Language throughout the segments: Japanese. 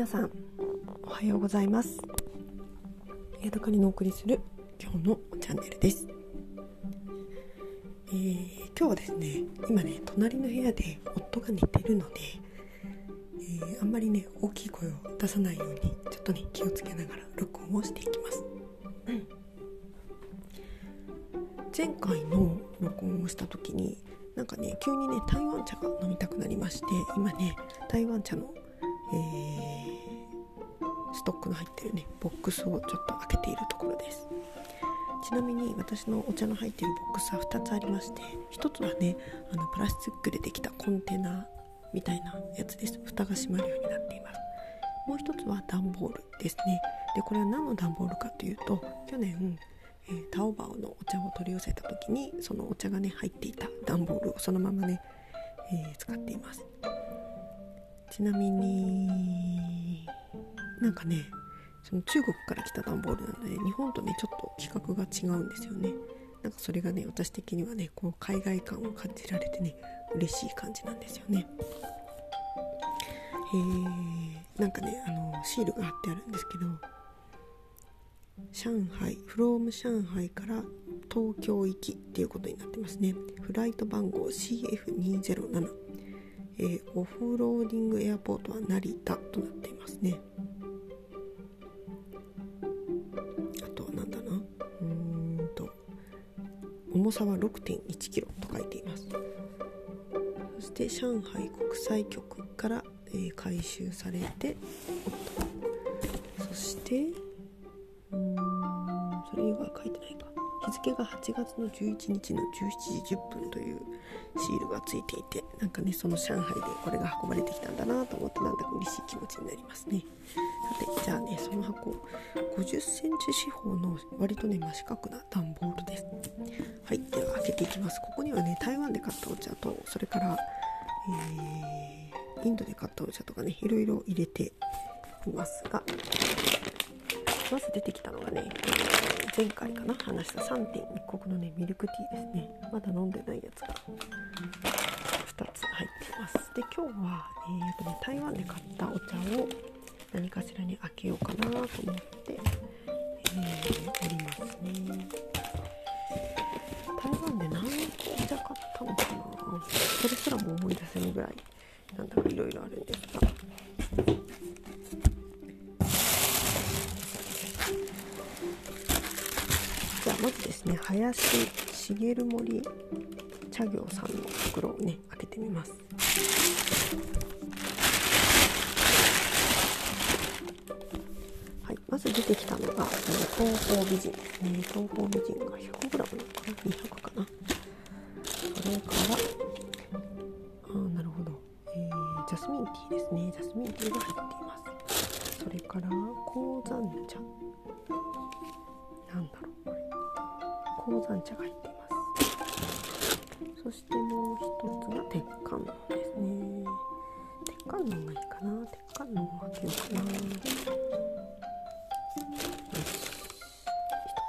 皆さんおはようございます。ヤドカリのお送りする今日のチャンネルです、えー、今日はですね今ね隣の部屋で夫が寝てるので、えー、あんまりね大きい声を出さないようにちょっとね気をつけながら録音をしていきます、うん、前回の録音をした時になんかね急にね台湾茶が飲みたくなりまして今ね台湾茶のえー、トックの入ってるねボックスをちょっと開けているところです。ちなみに私のお茶の入っているボックスは2つありまして1つはねあのプラスチックでできたコンテナみたいなやつです。蓋が閉まるようになっています。もう1つは段ボールですね。でこれは何の段ボールかというと去年えー、タオバオのお茶を取り寄せた時にそのお茶がね入っていた段ボールをそのままね、えー、使っています。ちなみになんかねその中国から来た段ボールなので日本とねちょっと規格が違うんですよね。なんかそれがね私的にはねこう海外感を感じられてね嬉しい感じなんですよね。え、なんかねあのシールが貼ってあるんですけど上海フローム上海から東京行きっていうことになってますね。フライト番号 CF207 えー、オフローディングエアポートは成田となっていますね。重さは 6.1kg と書いています。そして上海国際局から、えー、回収されてそしてそれ以外書いてないか。日付が8月の11日の17時10分というシールがついていてなんかねその上海でこれが運ばれてきたんだなと思ってなんだか嬉しい気持ちになりますね。さてじゃあねその箱50センチ四方の割とね真四角な段ボールです。はいでは開けていきます。ここにはね台湾で買ったお茶とそれから、えー、インドで買ったお茶とかねいろいろ入れていますがまず出てきたのがね前回かな話した3.1国のねミルクティーですね。まだ飲んでないやつが2つ入っています。で今日は、えーとね、台湾で買ったお茶を何かしらに開けようかなと思って、えー、おりますね。台湾で何個お茶買ったのかなそれすらも思い出せるぐらいなんだろういろいろあるんですが。まずですね林茂森茶業さんの袋をね開けてみます。はいまず出てきたのが東方美人。ですね東方美人が 100g なのかな？ャスミンティーが入っていますそれから鉱山茶な。んだろう鉱山茶が入っていますそしてもう一つが鉄観音ですね鉄観音がいいかな鉄観音を開けようかな。一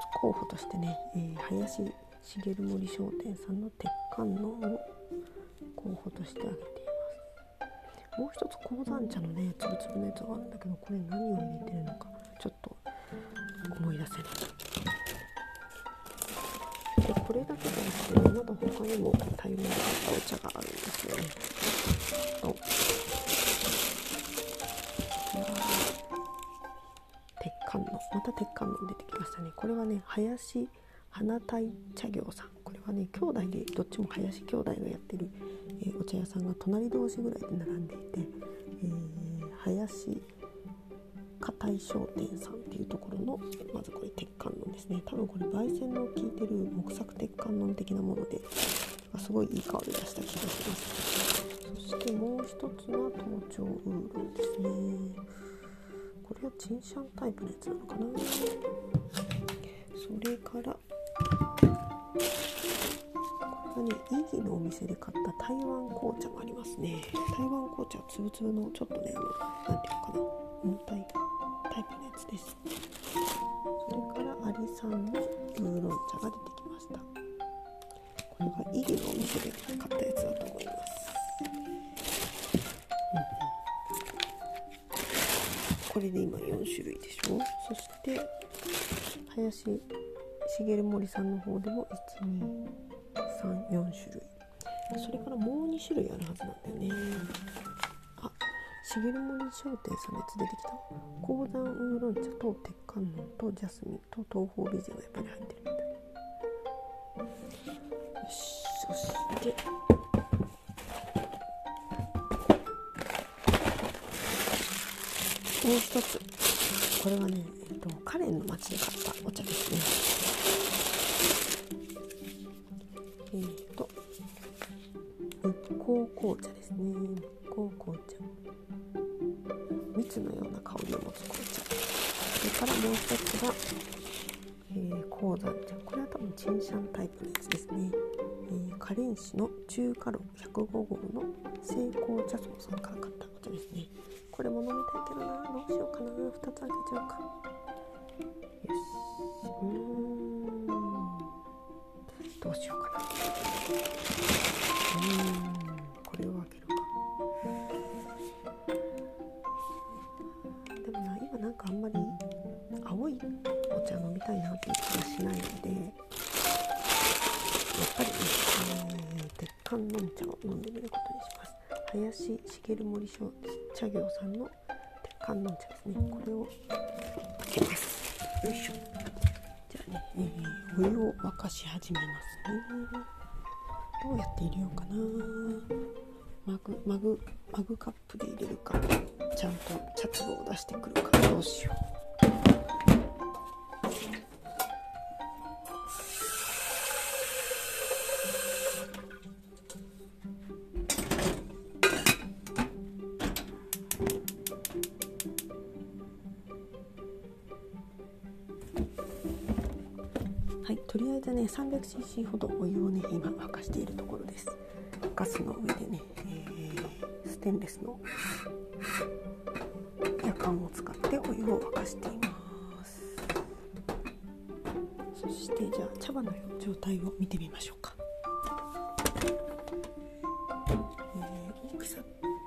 つ候補としてね、えー、林茂森商店さんの鉄観音を候補として挙げていますもう一つ鉱山茶のねつぶつぶのやつがあるんだけどこれ何を入れてるのかちょっと思い出せない。でこれだけじゃなくてまだ他にも大量に買ったお茶があるんですよね。と鉄観音。また鉄観音出てきましたね。これはね林花鯛茶業さん。これはね兄弟でどっちも林兄弟がやってる、えー、お茶屋さんが隣同士ぐらいで並んでいて、えー、林硬い商店さんっていうところのまずこれ鉄観音ですね。多分これ焙煎の効いてる木作鉄観音的なものですごいいい香りがした気がします。そしてもう一つが東京ウーロンですね。これはチンシャンタイプのやつなのかな。それからこれがねイギのお店で買った台湾紅茶もありますね。台湾紅茶はつぶつぶのちょっとねあの何ていうのかな。重たいタイプのやつです。それからアリさんのウーロン茶が出てきました。これはイギのお店で買ったやつだと思います、これで今4種類でしょ。そして林茂森さんの方でも1 2 34種類。それからもう2種類あるはずなんだよね。あ茂森商店さんのやつ出てきた。鉱山ウーロン茶と鉄観音とジャスミンと東方美人がやっぱり入ってるみたいよしそして。もう一つ。これはね、えっと、カレンの町で買ったお茶ですね。チンシャンタイプのやつですね、えー、カレン市の中華炉105号の成功茶荘さんから買ったお茶ですね。これも飲みたいけどな。どうしようかな。2つ開けちゃうか。よし。うん。どうしようかな。うん。林茂森商茶業さんの鉄観音茶ですね。これを開けます。よいしょ。じゃあね、えー、お湯を沸かし始めますね。どうやって入れようかな。マグマグマグカップで入れるか。ちゃんと茶壺を出してくるかどうしよう。300cc ほどお湯をね今沸かしているところです。ガスの上でね、えー、ステンレスのやかんを使ってお湯を沸かしています。そしてじゃあ茶葉の状態を見てみましょうか、えー、大きさ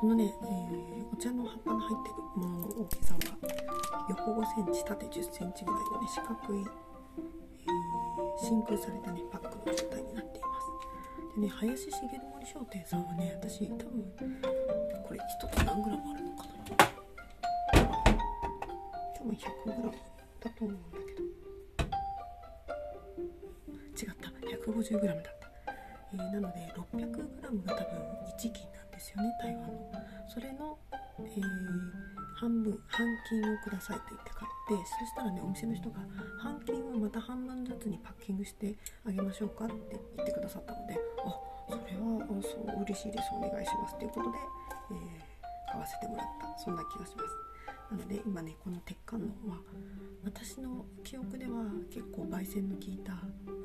このね、えー、お茶の葉っぱの入ってるものの大きさは横5センチ縦10センチぐらいのね四角い真空されたねパックの状態になっています。でね林茂森商店さんはね私多分これ1つ何グラムあるのかな。多分100グラムだと思うんだけど。違った。150グラムだった、えー、なので600グラムが多分1斤なんですよね台湾の。それの、えー、半分半金をくださいと言って買ってそしたらねお店の人が半金をまた半分ずつにパッキングしてあげましょうかって言ってくださったのであそれはそう嬉しいですお願いしますということで、えー、買わせてもらったそんな気がします。なので今ねこの鉄観音は私の記憶では結構焙煎の効いた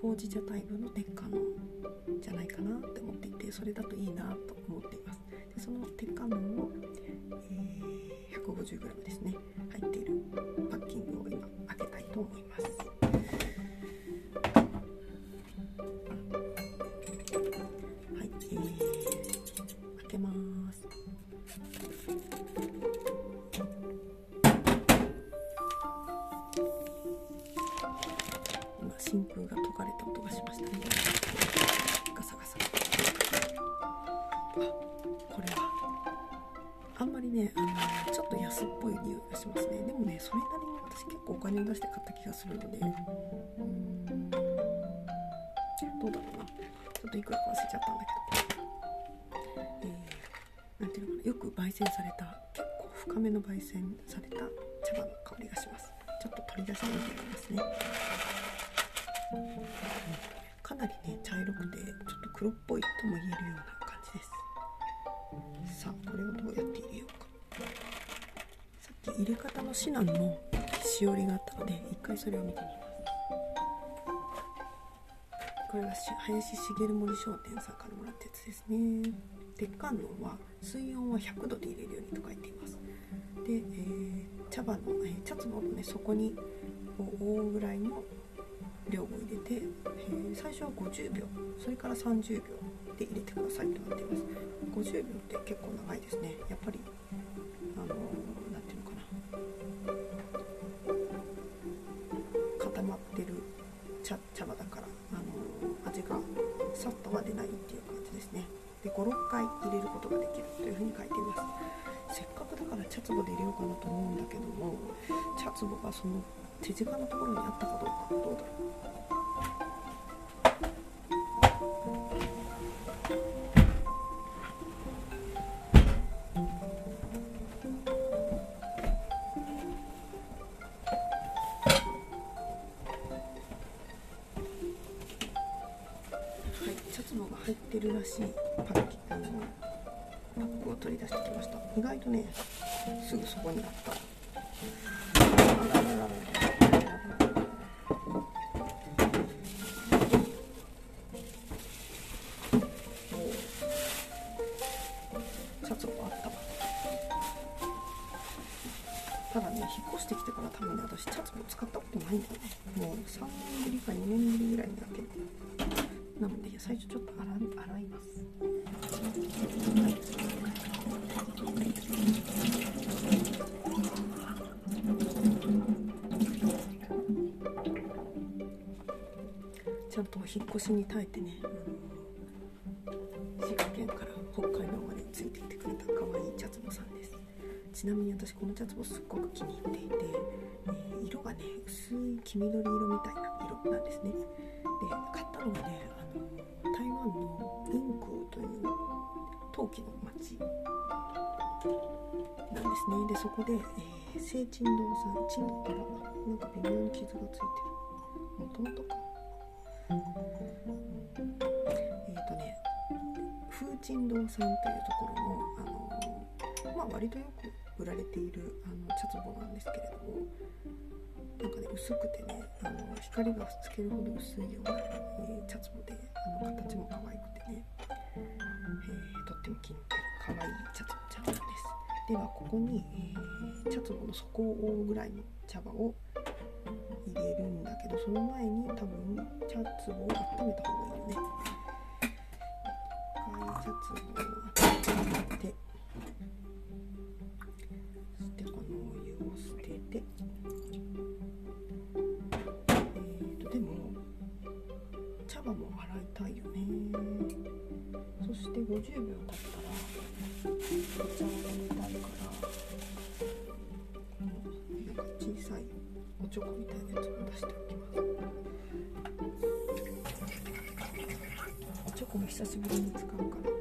ほうじ茶タイプの鉄観音じゃないかなって思っていてそれだといいなと思っています。でその鉄観音を、えー、150g ですね。入っているパッキングを今開けたいと思います。ねあのちょっと安っぽい匂いがしますね。でもねそれなりに私結構お金を出して買った気がするので。どうだろうな。ちょっといくらか忘れちゃったんだけど。えー、なんていうのかな。よく焙煎された結構深めの焙煎された茶葉の香りがします。ちょっと取り出してみてみますね、うん。かなりね茶色くてちょっと黒っぽいとも言えるような入れ方の指南のしおりがあったので一回それを見てみます。これは林茂森商店さんからもらったやつですね。鉄観音は水温は100度で入れるようにと書いています。で、えー、茶葉の、えー、茶壺のね底に覆うぐらいの量を入れて、えー、最初は50秒。それから30秒で入れてくださいとなっています。50秒って結構長いですね。やっぱり茶茶葉だからあの味がさっとは出ないっていう感じですね。で56回入れることができるというふうに書いています。せっかくだから茶壺で入れようかなと思うんだけども茶壺がその手近なところにあったかどうかどうだろう？入ってるらしいパッキあのパックを取り出してきました。意外とねすぐそこにあった。シャなので最初ちょっと洗い洗います、ちゃんと引っ越しに耐えてね、滋賀県から北海道までついてきてくれた可愛い茶壺さんです。ちなみに私この茶壺すっごく気に入っていて、えーがね薄い黄緑色みたいな色なんですね。で買ったのがねあの台湾のインクという陶器の町。なんですね。でそこで、えー、聖珍堂さん珍あらなんか微妙に傷がついてる。もともとか。えっ、とね風珍堂さんというところのあのまあ割とよく売られているあの茶壺なんですけれどもなんかね薄くてねあの光がつけるほど薄いような、えー茶壺であの形も可愛くてね、えーとっても気に入ってる可愛い茶壺茶碗です。ではここに、えー茶壺の底を覆うぐらいの茶葉を入れるんだけどその前に多分茶壺を温めた方がいいよね。一回茶壺を温めて。90秒経ったらお茶を飲みたいからこのか小さいおちょこみたいなやつも出しておきますおちょこも久しぶりに使うから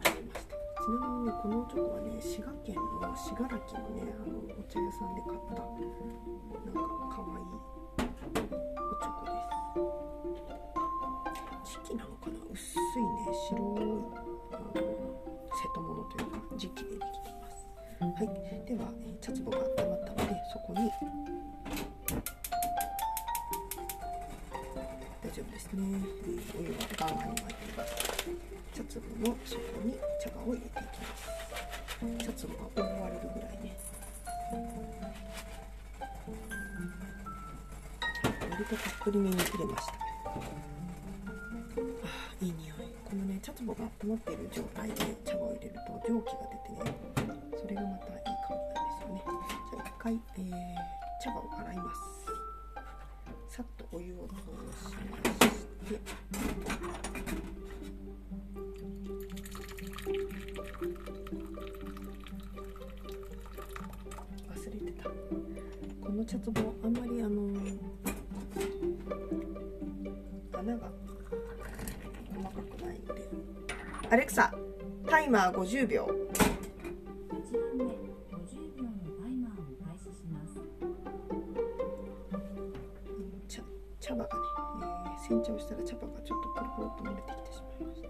出しましたちなみにこのおちょこはね滋賀県の信楽のねあのお茶屋さんで買ったなんかかわいいおちょこです時期なのかな？薄いね。白いあの瀬戸物というか時期でできています。はい。では、えー茶壺が温まったのでそこに大丈夫ですね、えーお湯はガンガンに沸いています。茶壺の底に茶葉を入れていきます。茶壺が覆われるぐらいね。割とたっぷりめに入れました。ね茶壺が温まっている状態で茶葉を入れると蒸気が出てねそれがまたいい香りなんですよね。じゃあ一回、えー茶葉を洗います。さっとお湯を通しまして忘れてた。この茶壺アレクサタイマー50秒。1番目50秒のタイマーを開始します。茶茶葉がね、えー、煎茶をしたら茶葉がちょっとポロポロっと漏れてきてしまいました。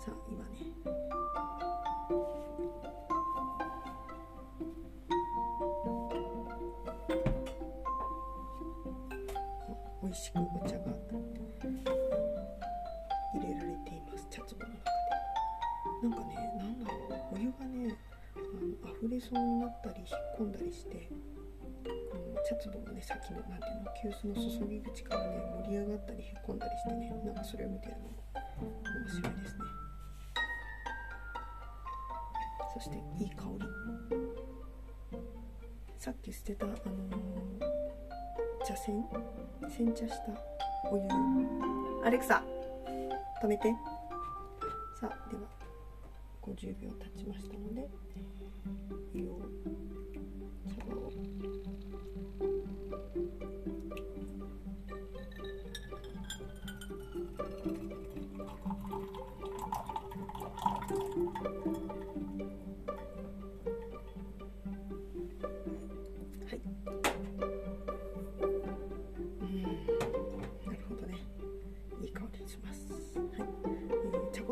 さあ今ね。お美味しくお茶がなんかねなんだろうお湯がねあの溢れそうになったり引っ込んだりしてこの茶壺のね先のなんていうの急須の注ぎ口からね盛り上がったり引っ込んだりしてねなんかそれを見てるのも面白いですね。そしていい香り。さっき捨てたあのー茶煎煎茶したお湯。アレクサ止めて。さあでは。50秒経ちましたので湯を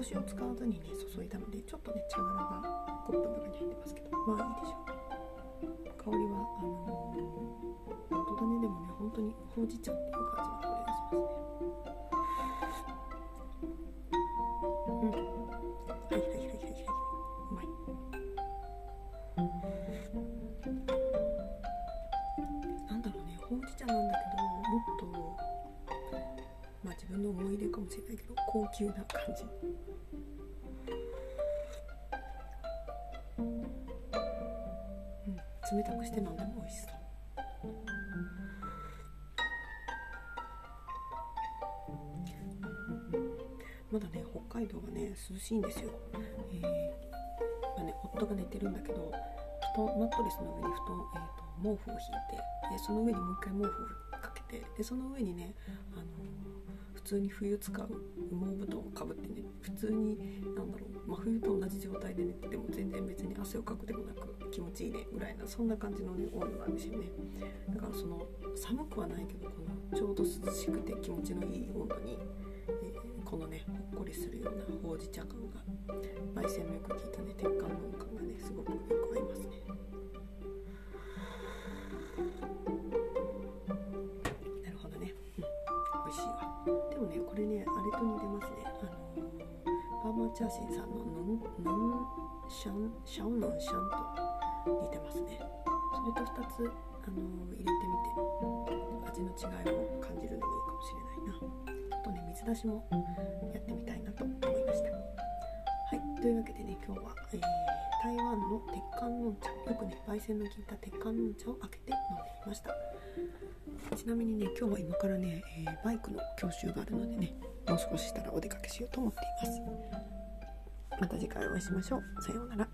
えー茶こしを使わずにね注いだのでちょっとね茶殻がコップの中に入ってますけど、まあいいでしょう。香りはあのー、本当だねでもね本当にほうじ茶っていう感じの香りがしますね。まあ自分の思い入れかもしれないけど高級な感じ。冷たくして飲んでも美味しそう。まだね北海道はね涼しいんですよ、えーまあね、夫が寝てるんだけど布団マットレスの上に布団、えー、と毛布を引いてでその上にもう一回毛布をかけてでその上にね、あの通に冬使う羽毛布団をかぶってね普通になんだろう真冬と同じ状態で寝てても全然別に汗をかくでもなく気持ちいいねぐらいなそんな感じの、ね、温度なんですよね。だからその寒くはないけどこのちょうど涼しくて気持ちのいい温度に、えーこのねほっこりするようなほうじ茶感が焙煎のよく効いたね鉄管の音感がねすごくよく合いますね。チャーシンさんのヌンヌンシャンシャオナンシャンと似てますね。それと2つ、あのー入れてみて味の違いを感じるのもいいかもしれないなあとね水出しもやってみたいなと思いました。はい。というわけでね今日は、えー台湾の鉄管のん茶よくね焙煎の効いた鉄管のん茶を開けて飲んでみました。ちなみにね今日は今からね、えーバイクの教習があるのでねもう少ししたらお出かけしようと思っています。また次回お会いしましょう。さようなら。